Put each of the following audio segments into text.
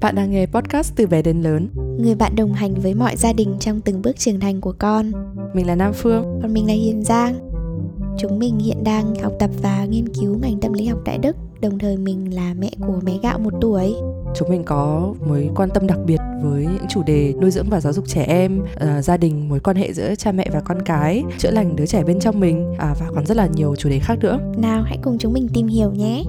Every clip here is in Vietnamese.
Bạn đang nghe podcast từ bé đến lớn. Người bạn đồng hành với mọi gia đình trong từng bước trưởng thành của con. Mình là Nam Phương. Còn mình là Hiền Giang. Chúng mình hiện đang học tập và nghiên cứu ngành tâm lý học tại Đức. Đồng thời mình là mẹ của bé gạo một tuổi. Chúng mình có mối quan tâm đặc biệt với những chủ đề nuôi dưỡng và giáo dục trẻ em, uh, gia đình, mối quan hệ giữa cha mẹ và con cái, chữa lành đứa trẻ bên trong mình à, và còn rất là nhiều chủ đề khác nữa. Nào hãy cùng chúng mình tìm hiểu nhé.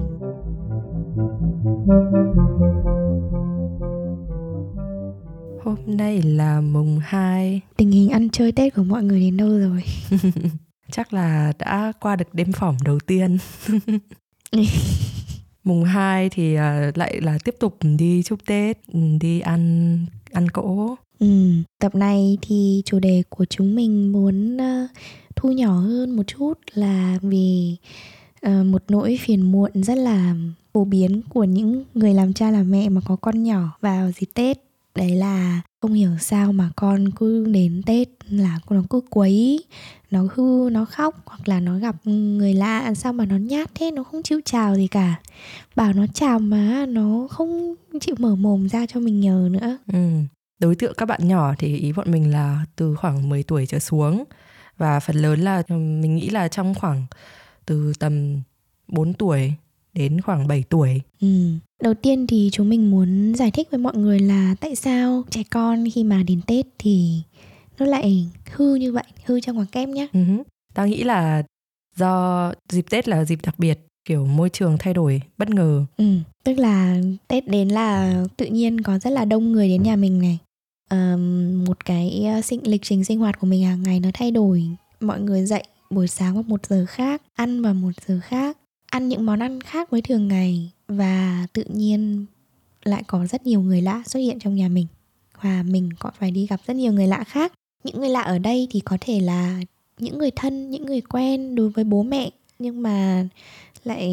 Hôm nay là mùng 2 Tình hình ăn chơi Tết của mọi người đến đâu rồi? Chắc là đã qua được đêm phỏng đầu tiên Mùng 2 thì uh, lại là tiếp tục đi chúc Tết, ừ, đi ăn ăn cỗ. Ừ, tập này thì chủ đề của chúng mình muốn uh, thu nhỏ hơn một chút là vì uh, một nỗi phiền muộn rất là phổ biến của những người làm cha làm mẹ mà có con nhỏ vào dịp Tết. Đấy là không hiểu sao mà con cứ đến tết là nó cứ quấy nó hư nó khóc hoặc là nó gặp người lạ sao mà nó nhát thế nó không chịu chào gì cả bảo nó chào mà nó không chịu mở mồm ra cho mình nhờ nữa ừ. đối tượng các bạn nhỏ thì ý bọn mình là từ khoảng 10 tuổi trở xuống và phần lớn là mình nghĩ là trong khoảng từ tầm 4 tuổi đến khoảng 7 tuổi. Ừ. Đầu tiên thì chúng mình muốn giải thích với mọi người là tại sao trẻ con khi mà đến Tết thì nó lại hư như vậy, hư trong ngoặc kép nhá. Uh-huh. Tao nghĩ là do dịp Tết là dịp đặc biệt, kiểu môi trường thay đổi bất ngờ. Ừ, tức là Tết đến là tự nhiên có rất là đông người đến nhà mình này. Um, một cái sinh lịch trình sinh hoạt của mình hàng ngày nó thay đổi mọi người dậy buổi sáng vào một giờ khác ăn vào một giờ khác ăn những món ăn khác với thường ngày và tự nhiên lại có rất nhiều người lạ xuất hiện trong nhà mình. Và mình còn phải đi gặp rất nhiều người lạ khác. Những người lạ ở đây thì có thể là những người thân những người quen đối với bố mẹ nhưng mà lại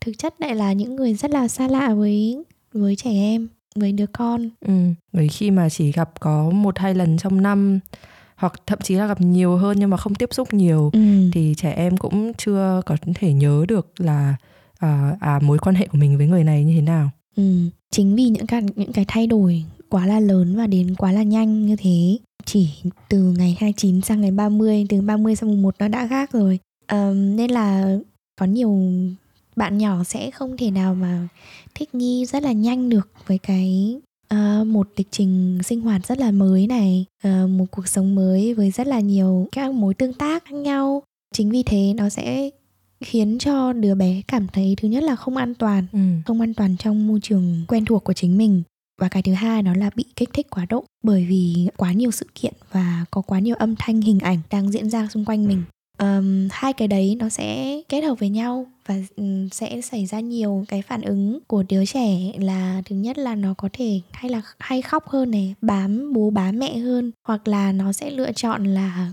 thực chất lại là những người rất là xa lạ với với trẻ em với đứa con. Ừ bởi khi mà chỉ gặp có một hai lần trong năm hoặc thậm chí là gặp nhiều hơn nhưng mà không tiếp xúc nhiều ừ. thì trẻ em cũng chưa có thể nhớ được là à, à mối quan hệ của mình với người này như thế nào. Ừ. Chính vì những cái những cái thay đổi quá là lớn và đến quá là nhanh như thế chỉ từ ngày 29 sang ngày 30 từ 30 sang mùng 1 nó đã khác rồi um, nên là có nhiều bạn nhỏ sẽ không thể nào mà thích nghi rất là nhanh được với cái uh, một lịch trình sinh hoạt rất là mới này uh, một cuộc sống mới với rất là nhiều các mối tương tác khác nhau chính vì thế nó sẽ khiến cho đứa bé cảm thấy thứ nhất là không an toàn ừ. không an toàn trong môi trường quen thuộc của chính mình. Và cái thứ hai đó là bị kích thích quá độ bởi vì quá nhiều sự kiện và có quá nhiều âm thanh hình ảnh đang diễn ra xung quanh mình. Um, hai cái đấy nó sẽ kết hợp với nhau và um, sẽ xảy ra nhiều cái phản ứng của đứa trẻ là thứ nhất là nó có thể hay là hay khóc hơn này bám bố bám mẹ hơn hoặc là nó sẽ lựa chọn là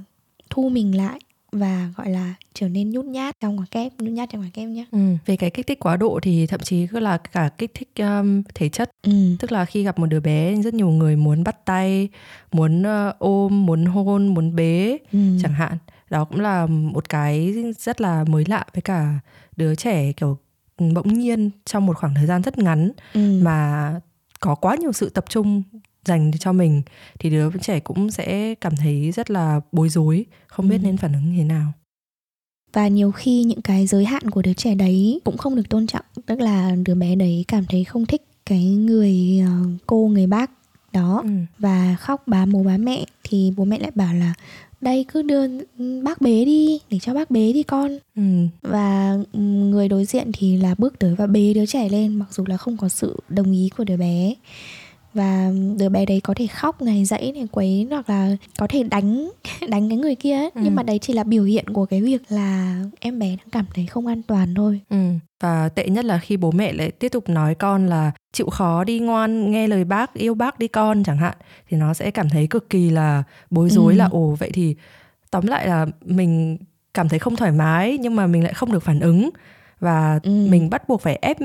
thu mình lại và gọi là trở nên nhút nhát trong quả kép nhút nhát trong quả kép nhé ừ. về cái kích thích quá độ thì thậm chí cứ là cả kích thích um, thể chất ừ. tức là khi gặp một đứa bé rất nhiều người muốn bắt tay muốn uh, ôm muốn hôn muốn bế ừ. chẳng hạn đó cũng là một cái rất là mới lạ với cả đứa trẻ kiểu bỗng nhiên trong một khoảng thời gian rất ngắn ừ. mà có quá nhiều sự tập trung dành cho mình thì đứa trẻ cũng sẽ cảm thấy rất là bối rối không biết ừ. nên phản ứng như thế nào và nhiều khi những cái giới hạn của đứa trẻ đấy cũng không được tôn trọng tức là đứa bé đấy cảm thấy không thích cái người uh, cô người bác đó ừ. và khóc bám bố bám mẹ thì bố mẹ lại bảo là đây cứ đưa bác bế đi để cho bác bế đi con ừ. và người đối diện thì là bước tới và bế đứa trẻ lên mặc dù là không có sự đồng ý của đứa bé và đứa bé đấy có thể khóc này dãy này quấy hoặc là có thể đánh đánh cái người kia ấy. Ừ. nhưng mà đấy chỉ là biểu hiện của cái việc là em bé đang cảm thấy không an toàn thôi ừ. và tệ nhất là khi bố mẹ lại tiếp tục nói con là chịu khó đi ngoan nghe lời bác yêu bác đi con chẳng hạn thì nó sẽ cảm thấy cực kỳ là bối rối ừ. là ồ vậy thì tóm lại là mình cảm thấy không thoải mái nhưng mà mình lại không được phản ứng và ừ. mình bắt buộc phải ép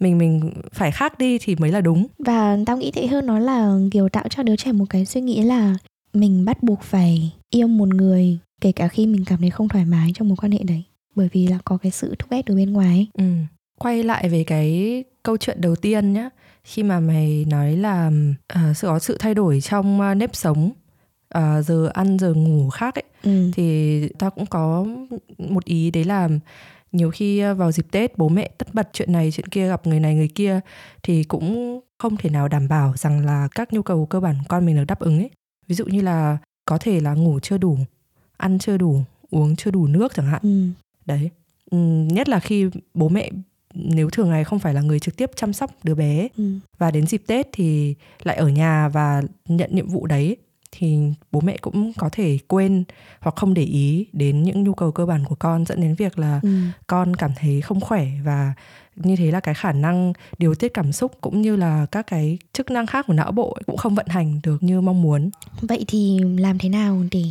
mình mình phải khác đi thì mới là đúng và tao nghĩ tệ hơn nó là kiểu tạo cho đứa trẻ một cái suy nghĩ là mình bắt buộc phải yêu một người kể cả khi mình cảm thấy không thoải mái trong mối quan hệ đấy bởi vì là có cái sự thúc ép từ bên ngoài ừ. quay lại về cái câu chuyện đầu tiên nhé khi mà mày nói là uh, sự có sự thay đổi trong uh, nếp sống uh, giờ ăn giờ ngủ khác ấy ừ. thì ta cũng có một ý đấy là nhiều khi vào dịp tết bố mẹ tất bật chuyện này chuyện kia gặp người này người kia thì cũng không thể nào đảm bảo rằng là các nhu cầu cơ bản của con mình được đáp ứng ấy. Ví dụ như là có thể là ngủ chưa đủ ăn chưa đủ uống chưa đủ nước chẳng hạn. Ừ. đấy. Ừ, nhất là khi bố mẹ nếu thường ngày không phải là người trực tiếp chăm sóc đứa bé ừ. và đến dịp tết thì lại ở nhà và nhận nhiệm vụ đấy thì bố mẹ cũng có thể quên hoặc không để ý đến những nhu cầu cơ bản của con dẫn đến việc là ừ. con cảm thấy không khỏe và như thế là cái khả năng điều tiết cảm xúc cũng như là các cái chức năng khác của não bộ cũng không vận hành được như mong muốn. Vậy thì làm thế nào để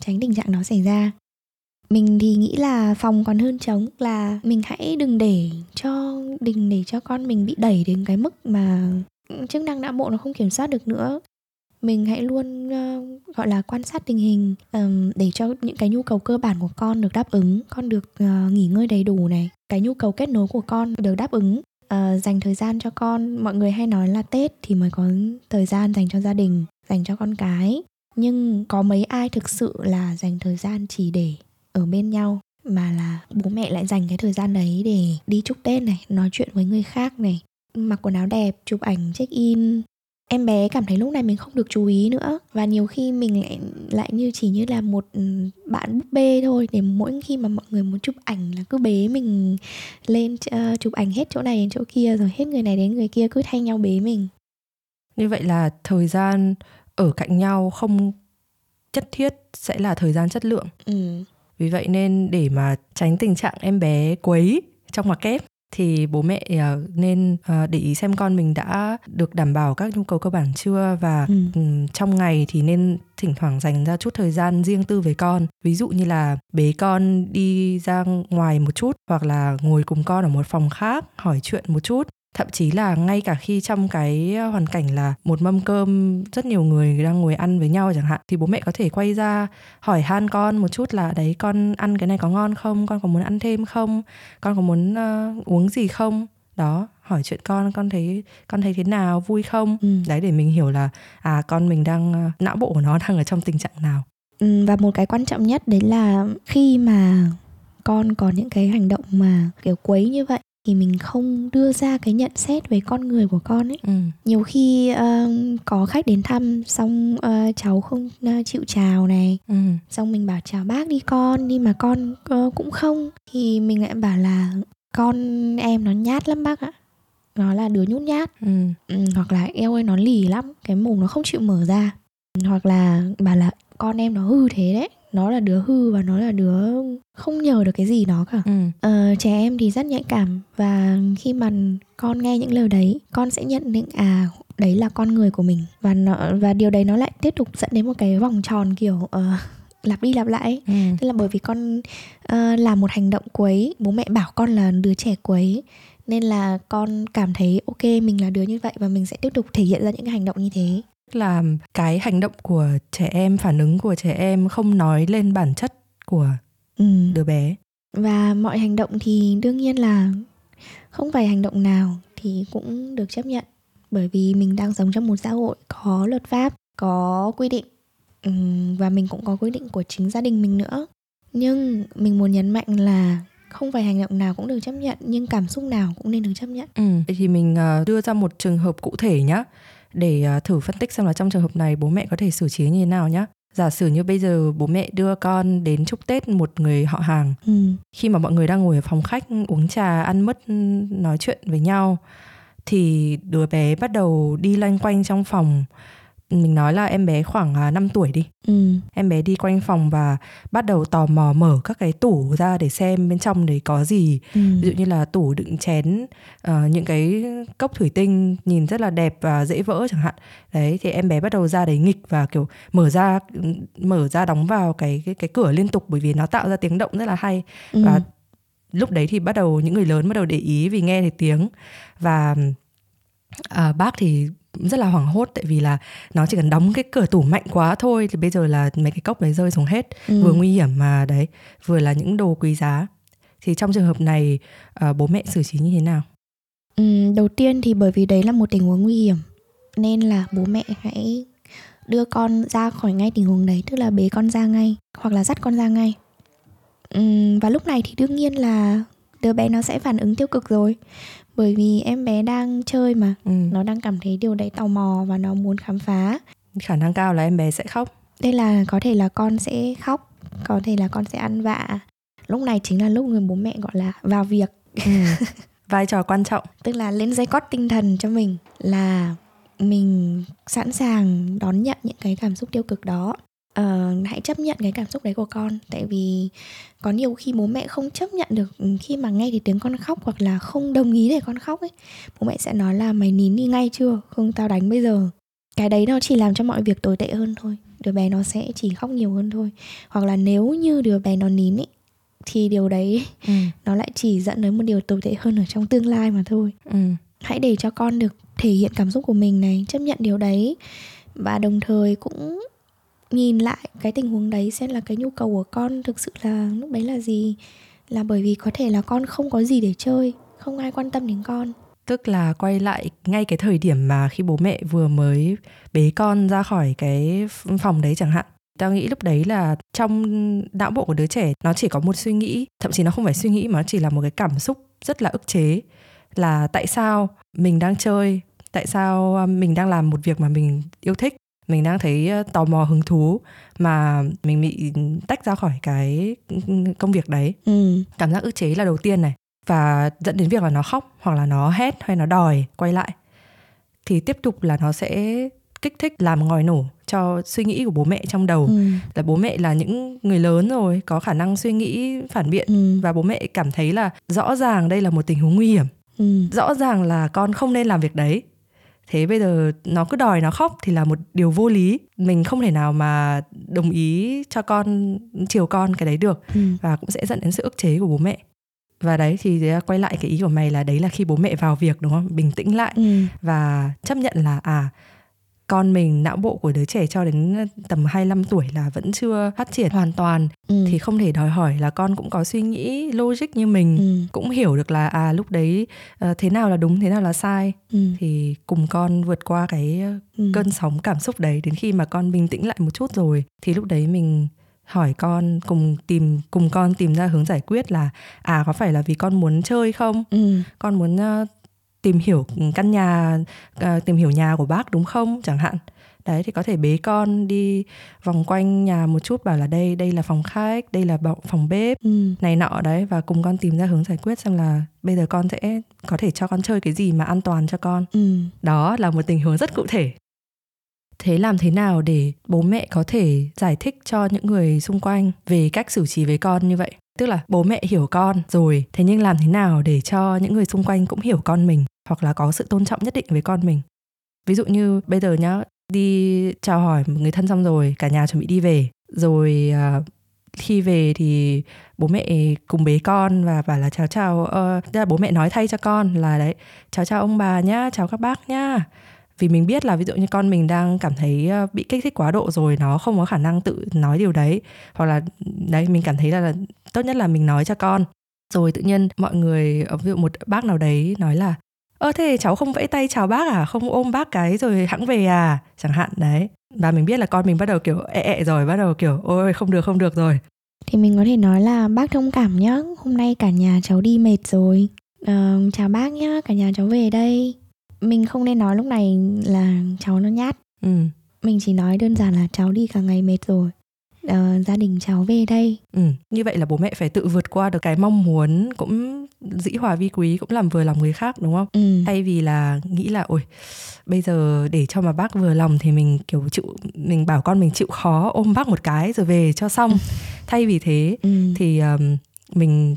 tránh tình trạng đó xảy ra? Mình thì nghĩ là phòng còn hơn chống là mình hãy đừng để cho đừng để cho con mình bị đẩy đến cái mức mà chức năng não bộ nó không kiểm soát được nữa mình hãy luôn uh, gọi là quan sát tình hình um, để cho những cái nhu cầu cơ bản của con được đáp ứng. Con được uh, nghỉ ngơi đầy đủ này. Cái nhu cầu kết nối của con được đáp ứng uh, dành thời gian cho con. Mọi người hay nói là tết thì mới có thời gian dành cho gia đình dành cho con cái. Nhưng có mấy ai thực sự là dành thời gian chỉ để ở bên nhau mà là bố mẹ lại dành cái thời gian đấy để đi chúc tết này nói chuyện với người khác này. Mặc quần áo đẹp chụp ảnh check in em bé cảm thấy lúc này mình không được chú ý nữa. Và nhiều khi mình lại lại như chỉ như là một ừ, bạn búp bê thôi. Để mỗi khi mà mọi người muốn chụp ảnh là cứ bế mình lên uh, chụp ảnh hết chỗ này đến chỗ kia rồi hết người này đến người kia cứ thay nhau bế mình. Như vậy là thời gian ở cạnh nhau không chất thiết sẽ là thời gian chất lượng. Ừ. vì vậy nên để mà tránh tình trạng em bé quấy trong mặt kép thì bố mẹ ờ, nên ờ, để ý xem con mình đã được đảm bảo các nhu cầu cơ bản chưa và ừ. trong ngày thì nên thỉnh thoảng dành ra chút thời gian riêng tư với con ví dụ như là bế con đi ra ngoài một chút hoặc là ngồi cùng con ở một phòng khác hỏi chuyện một chút thậm chí là ngay cả khi trong cái ờ, hoàn cảnh là một mâm cơm rất nhiều người đang ngồi ăn với nhau chẳng hạn thì bố mẹ có thể quay ra hỏi han con một chút là đấy con ăn cái này có ngon không? Con có muốn ăn thêm không? Con có muốn uh, uống gì không? Đó hỏi chuyện con con thấy con thấy thế nào? Vui không? Ừ. đấy để mình hiểu là à con mình đang uh, não bộ của nó đang ở trong tình trạng nào. Ừ, và một cái quan trọng nhất đấy là khi mà con có những cái hành động mà kiểu quấy như vậy thì mình không đưa ra cái nhận xét về con người của con ấy ừ. nhiều khi uh, có khách đến thăm xong uh, cháu không uh, chịu chào này ừ. xong mình bảo chào bác đi con nhưng mà con uh, cũng không thì mình lại bảo là con em nó nhát lắm bác ạ nó là đứa nhút nhát ừ. Ừ, hoặc là eo ơi nó lì lắm cái mồm nó không chịu mở ra hoặc là bảo là con em nó hư thế đấy nó là đứa hư và nó là đứa không nhờ được cái gì nó cả ừ. ờ, trẻ em thì rất nhạy cảm và khi mà con nghe những lời đấy con sẽ nhận định à đấy là con người của mình và nó và điều đấy nó lại tiếp tục dẫn đến một cái vòng tròn kiểu uh, lặp đi lặp lại ừ. tức là bởi vì con uh, làm một hành động quấy bố mẹ bảo con là đứa trẻ quấy nên là con cảm thấy ok mình là đứa như vậy và mình sẽ tiếp tục thể hiện ra những cái hành động như thế là cái hành động của trẻ em phản ứng của trẻ em không nói lên bản chất của ừ. đứa bé và mọi hành động thì đương nhiên là không phải hành động nào thì cũng được chấp nhận bởi vì mình đang sống trong một xã hội có luật pháp có quy định ừ, và mình cũng có quy định của chính gia đình mình nữa nhưng mình muốn nhấn mạnh là không phải hành động nào cũng được chấp nhận nhưng cảm xúc nào cũng nên được chấp nhận ừ. thì mình ờ, đưa ra một trường hợp cụ thể nhá để à, thử phân tích xem là trong trường hợp này bố mẹ có thể xử trí như thế nào nhé giả sử như bây giờ bố mẹ đưa con đến chúc tết một người họ hàng ừ. khi mà mọi người đang ngồi ở phòng khách uống trà ăn mứt nói chuyện với nhau thì đứa bé bắt đầu đi loanh quanh trong phòng mình nói là em bé khoảng 5 à, tuổi đi ừ. em bé đi quanh phòng và bắt đầu tò mò mở các cái tủ ra để xem bên trong đấy có gì ừ. ví dụ như là tủ đựng chén uh, những cái cốc thủy tinh nhìn rất là đẹp và dễ vỡ chẳng hạn đấy thì em bé bắt đầu ra đấy nghịch và kiểu mở ra mở ra đóng vào cái cái cái cửa liên tục bởi vì nó tạo ra tiếng động rất là hay ừ. và lúc đấy thì bắt đầu những người lớn bắt đầu để ý vì nghe thấy tiếng và à, bác thì rất là hoảng hốt tại vì là nó chỉ cần đóng cái cửa tủ mạnh quá thôi thì bây giờ là mấy cái cốc đấy rơi xuống hết ừ. vừa nguy hiểm mà đấy vừa là những đồ quý giá. Thì trong trường hợp này uh, bố mẹ xử trí như thế nào? Ừ, đầu tiên thì bởi vì đấy là một tình huống nguy hiểm nên là bố mẹ hãy đưa con ra khỏi ngay tình huống đấy tức là bế con ra ngay hoặc là dắt con ra ngay. Uhm, và lúc này thì đương nhiên là đứa bé nó sẽ phản ứng tiêu cực rồi. Bởi vì em bé đang chơi mà ừ. nó đang cảm thấy điều đấy tò mò và nó muốn khám phá. Khả năng cao là em bé sẽ khóc. Đây là có thể là con sẽ khóc có thể là con sẽ ăn vạ. Lúc này chính là lúc người bố mẹ gọi là vào việc. Ừ. vai trò quan trọng. Tức là lên dây cót tinh thần cho mình là mình sẵn sàng đón nhận những cái cảm xúc tiêu cực đó uh, hãy chấp nhận cái cảm xúc đấy của con. Tại vì có nhiều khi bố mẹ không chấp nhận được khi mà nghe thì tiếng con khóc hoặc là không đồng ý để con khóc ấy. Bố mẹ sẽ nói là mày nín đi ngay chưa? Không tao đánh bây giờ. Cái đấy nó chỉ làm cho mọi việc tồi tệ hơn thôi. Đứa bé nó sẽ chỉ khóc nhiều hơn thôi. Hoặc là nếu như đứa bé nó nín ấy thì điều đấy ừ. nó lại chỉ dẫn đến một điều tồi tệ hơn ở trong tương lai mà thôi. Ừ. hãy để cho con được thể hiện cảm xúc của mình này chấp nhận điều đấy. Và đồng thời cũng nhìn lại cái tình huống đấy xem là cái nhu cầu của con thực sự là lúc đấy là gì. Là bởi vì có thể là con không có gì để chơi, không ai quan tâm đến con. Tức là quay lại ngay cái thời điểm mà khi bố mẹ vừa mới bế con ra khỏi cái phòng đấy chẳng hạn. Tao nghĩ lúc đấy là trong não bộ của đứa trẻ nó chỉ có một suy nghĩ, thậm chí nó không phải suy nghĩ mà nó chỉ là một cái cảm xúc rất là ức chế. Là tại sao mình đang chơi, tại sao à, mình đang làm một việc mà mình yêu thích mình đang thấy tò mò hứng thú mà mình bị tách ra khỏi cái công việc đấy ừ. cảm giác ức chế là đầu tiên này và dẫn đến việc là nó khóc hoặc là nó hét hay nó đòi quay lại thì tiếp tục là nó sẽ kích thích làm ngòi nổ cho suy nghĩ của bố mẹ trong đầu ừ. là bố mẹ là những người lớn rồi có khả năng suy nghĩ phản biện ừ. và bố mẹ cảm thấy là rõ ràng đây là một tình huống nguy hiểm ừ. rõ ràng là con không nên làm việc đấy thế bây giờ nó cứ đòi nó khóc thì là một điều vô lý. Mình không thể nào mà đồng ý cho con chiều con cái đấy được. Ừ. và cũng sẽ dẫn đến sự ức chế của bố mẹ. Và đấy thì quay lại cái ý của mày là đấy là khi bố mẹ vào việc đúng không? Bình tĩnh lại. Ừ. và chấp nhận là à con mình não bộ của đứa trẻ cho đến tầm 25 tuổi là vẫn chưa phát triển hoàn toàn ừ. thì không thể đòi hỏi là con cũng có suy nghĩ logic như mình ừ. cũng hiểu được là à lúc đấy uh, thế nào là đúng thế nào là sai ừ. thì cùng con vượt qua cái ừ. cơn sóng cảm xúc đấy đến khi mà con bình tĩnh lại một chút rồi thì lúc đấy mình hỏi con cùng tìm cùng con tìm ra hướng giải quyết là à có phải là vì con muốn chơi không ừ. con muốn uh, tìm hiểu căn nhà uh, tìm hiểu nhà của bác đúng không? Chẳng hạn. Đấy thì có thể bế con đi vòng quanh nhà một chút bảo là đây đây là phòng khách đây là phòng bếp ừ. này nọ. Đấy và cùng con tìm ra hướng giải quyết xem là bây giờ con sẽ có thể cho con chơi cái gì mà an toàn cho con. Ừ. đó là một tình huống rất cụ thể. Thế làm thế nào để bố mẹ có thể giải thích cho những người xung quanh về cách xử trí với con như vậy? Tức là bố mẹ hiểu con rồi thế nhưng làm thế nào để cho những người xung quanh cũng hiểu con mình hoặc là có sự tôn trọng nhất định với con mình. Ví dụ như bây giờ nhá đi chào hỏi một người thân xong rồi cả nhà chuẩn bị đi về. Rồi uh, khi về thì bố mẹ cùng bế con và bảo là chào chào uh, là bố mẹ nói thay cho con là đấy chào chào ông bà nhá chào các bác nhá. Vì mình biết là ví dụ như con mình đang cảm thấy ờ, bị kích thích quá độ rồi nó không có khả năng tự nói điều đấy. Hoặc là đấy mình cảm thấy là tốt nhất là mình nói cho con. Rồi tự nhiên mọi người ờ, ví dụ một bác nào đấy nói là ơ thế cháu không vẫy tay chào bác à? Không ôm bác cái rồi hãng về à? Chẳng hạn đấy. Và mình biết là con mình bắt đầu kiểu ẹ ẹ rồi bắt đầu kiểu ôi không được không được rồi. Thì mình có thể nói là bác thông cảm nhá. Hôm nay cả nhà cháu đi mệt rồi. Uh, chào bác nhá cả nhà cháu về đây. Mình không nên nói lúc này là cháu nó nhát. Ừ. mình chỉ nói đơn giản là cháu đi cả ngày mệt rồi uh, gia đình cháu về đây ừ. như vậy là bố mẹ phải tự vượt qua được cái mong muốn cũng dĩ hòa vi quý cũng làm vừa lòng người khác đúng không ừ. thay vì là nghĩ là ôi bây giờ để cho mà bác vừa lòng thì mình kiểu chịu mình bảo con mình chịu khó ôm bác một cái rồi về cho xong ừ. thay vì thế ừ. thì um, mình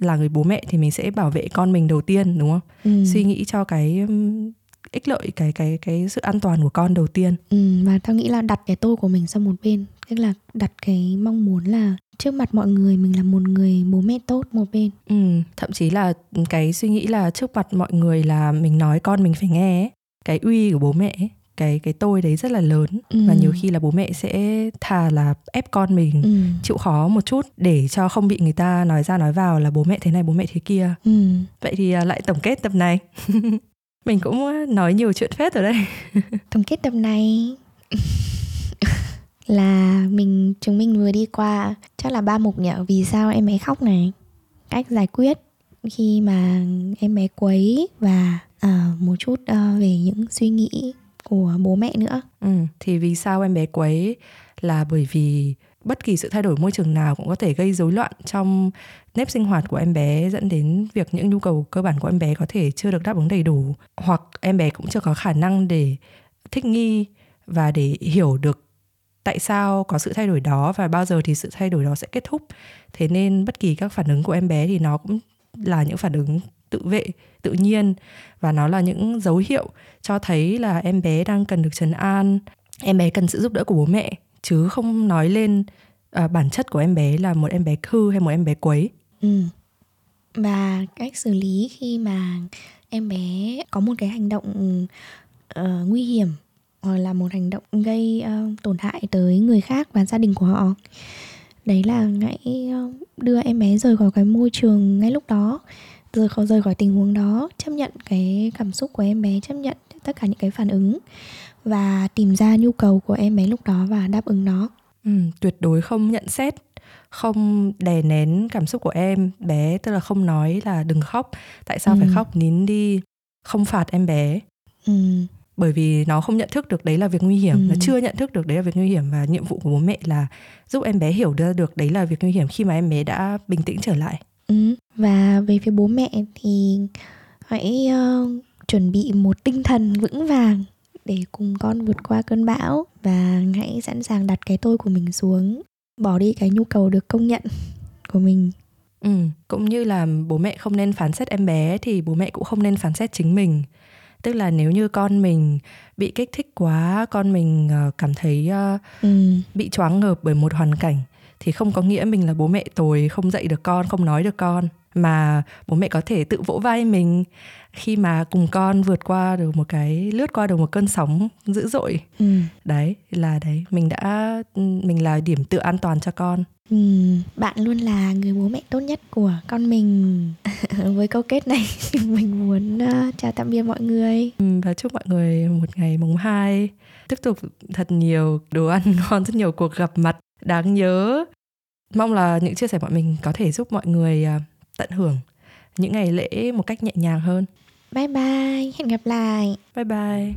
là người bố mẹ thì mình sẽ bảo vệ con mình đầu tiên đúng không ừ. suy nghĩ cho cái ích lợi cái cái cái sự an toàn của con đầu tiên ừ, và tao nghĩ là đặt cái tôi của mình sang một bên tức là đặt cái mong muốn là trước mặt mọi người mình là một người bố mẹ tốt một bên ừ, thậm chí là cái suy nghĩ là trước mặt mọi người là mình nói con mình phải nghe ấy. cái uy của bố mẹ ấy, cái cái tôi đấy rất là lớn ừ. và nhiều khi là bố mẹ sẽ thà là ép con mình ừ. chịu khó một chút để cho không bị người ta nói ra nói vào là bố mẹ thế này bố mẹ thế kia ừ. vậy thì à, lại tổng kết tập này mình cũng nói nhiều chuyện phết ở đây tổng kết tập này là mình chúng mình vừa đi qua chắc là ba mục nhở vì sao em bé khóc này? Cách giải quyết khi mà em bé quấy và uh, một chút uh, về những suy nghĩ của bố mẹ nữa. Ừ, thì vì sao em bé quấy là bởi vì bất kỳ sự thay đổi môi trường nào cũng có thể gây rối loạn trong nếp sinh hoạt của em bé dẫn đến việc những nhu cầu cơ bản của em bé có thể chưa được đáp ứng đầy đủ hoặc em bé cũng chưa có khả năng để thích nghi và để hiểu được tại sao có sự thay đổi đó và bao giờ thì sự thay đổi đó sẽ kết thúc. Thế nên bất kỳ các phản ứng của em bé thì nó cũng là những phản ứng tự vệ tự nhiên và nó là những dấu hiệu cho thấy là em bé đang cần được trấn an. Em bé cần sự giúp đỡ của bố mẹ chứ không nói lên à, bản chất của em bé là một em bé hư hay một em bé quấy. Ừ. và cách xử lý khi mà em bé có một cái hành động uh, nguy hiểm hoặc là một hành động gây uh, tổn hại tới người khác và gia đình của họ đấy là hãy đưa em bé rời khỏi cái môi trường ngay lúc đó rời khỏi rời khỏi tình huống đó chấp nhận cái cảm xúc của em bé chấp nhận tất cả những cái phản ứng và tìm ra nhu cầu của em bé lúc đó và đáp ứng nó ừ, tuyệt đối không nhận xét không đè nén cảm xúc của em bé tức là không nói là đừng khóc tại sao ừ. phải khóc nín đi không phạt em bé ừ. Bởi vì nó không nhận thức được đấy là việc nguy hiểm ừ. nó chưa nhận thức được đấy là việc nguy hiểm và nhiệm vụ của bố mẹ là giúp em bé hiểu được đấy là việc nguy hiểm khi mà em bé đã bình tĩnh trở lại ừ. và về phía bố mẹ thì hãy uh, chuẩn bị một tinh thần vững vàng để cùng con vượt qua cơn bão và hãy sẵn sàng đặt cái tôi của mình xuống bỏ đi cái nhu cầu được công nhận của mình ừ cũng như là bố mẹ không nên phán xét em bé thì bố mẹ cũng không nên phán xét chính mình tức là nếu như con mình bị kích thích quá con mình ờ, cảm thấy uh, ừ. bị choáng ngợp bởi một hoàn cảnh thì không có nghĩa mình là bố mẹ tồi không dạy được con không nói được con mà bố mẹ có thể tự vỗ vai mình khi mà cùng con vượt qua được một cái lướt qua được một cơn sóng dữ dội ừ. đấy là đấy mình đã mình là điểm tựa an toàn cho con bạn luôn là người bố mẹ tốt nhất của con mình. Với câu kết này mình muốn uh, chào tạm biệt mọi người. Ừ, và chúc mọi người một ngày mùng hai. Tiếp tục thật nhiều đồ ăn ngon rất nhiều cuộc gặp mặt đáng nhớ. Mong là những chia sẻ bọn mình có thể giúp mọi người uh, tận hưởng những ngày lễ một cách nhẹ nhàng hơn. Bye bye hẹn gặp lại. Bye bye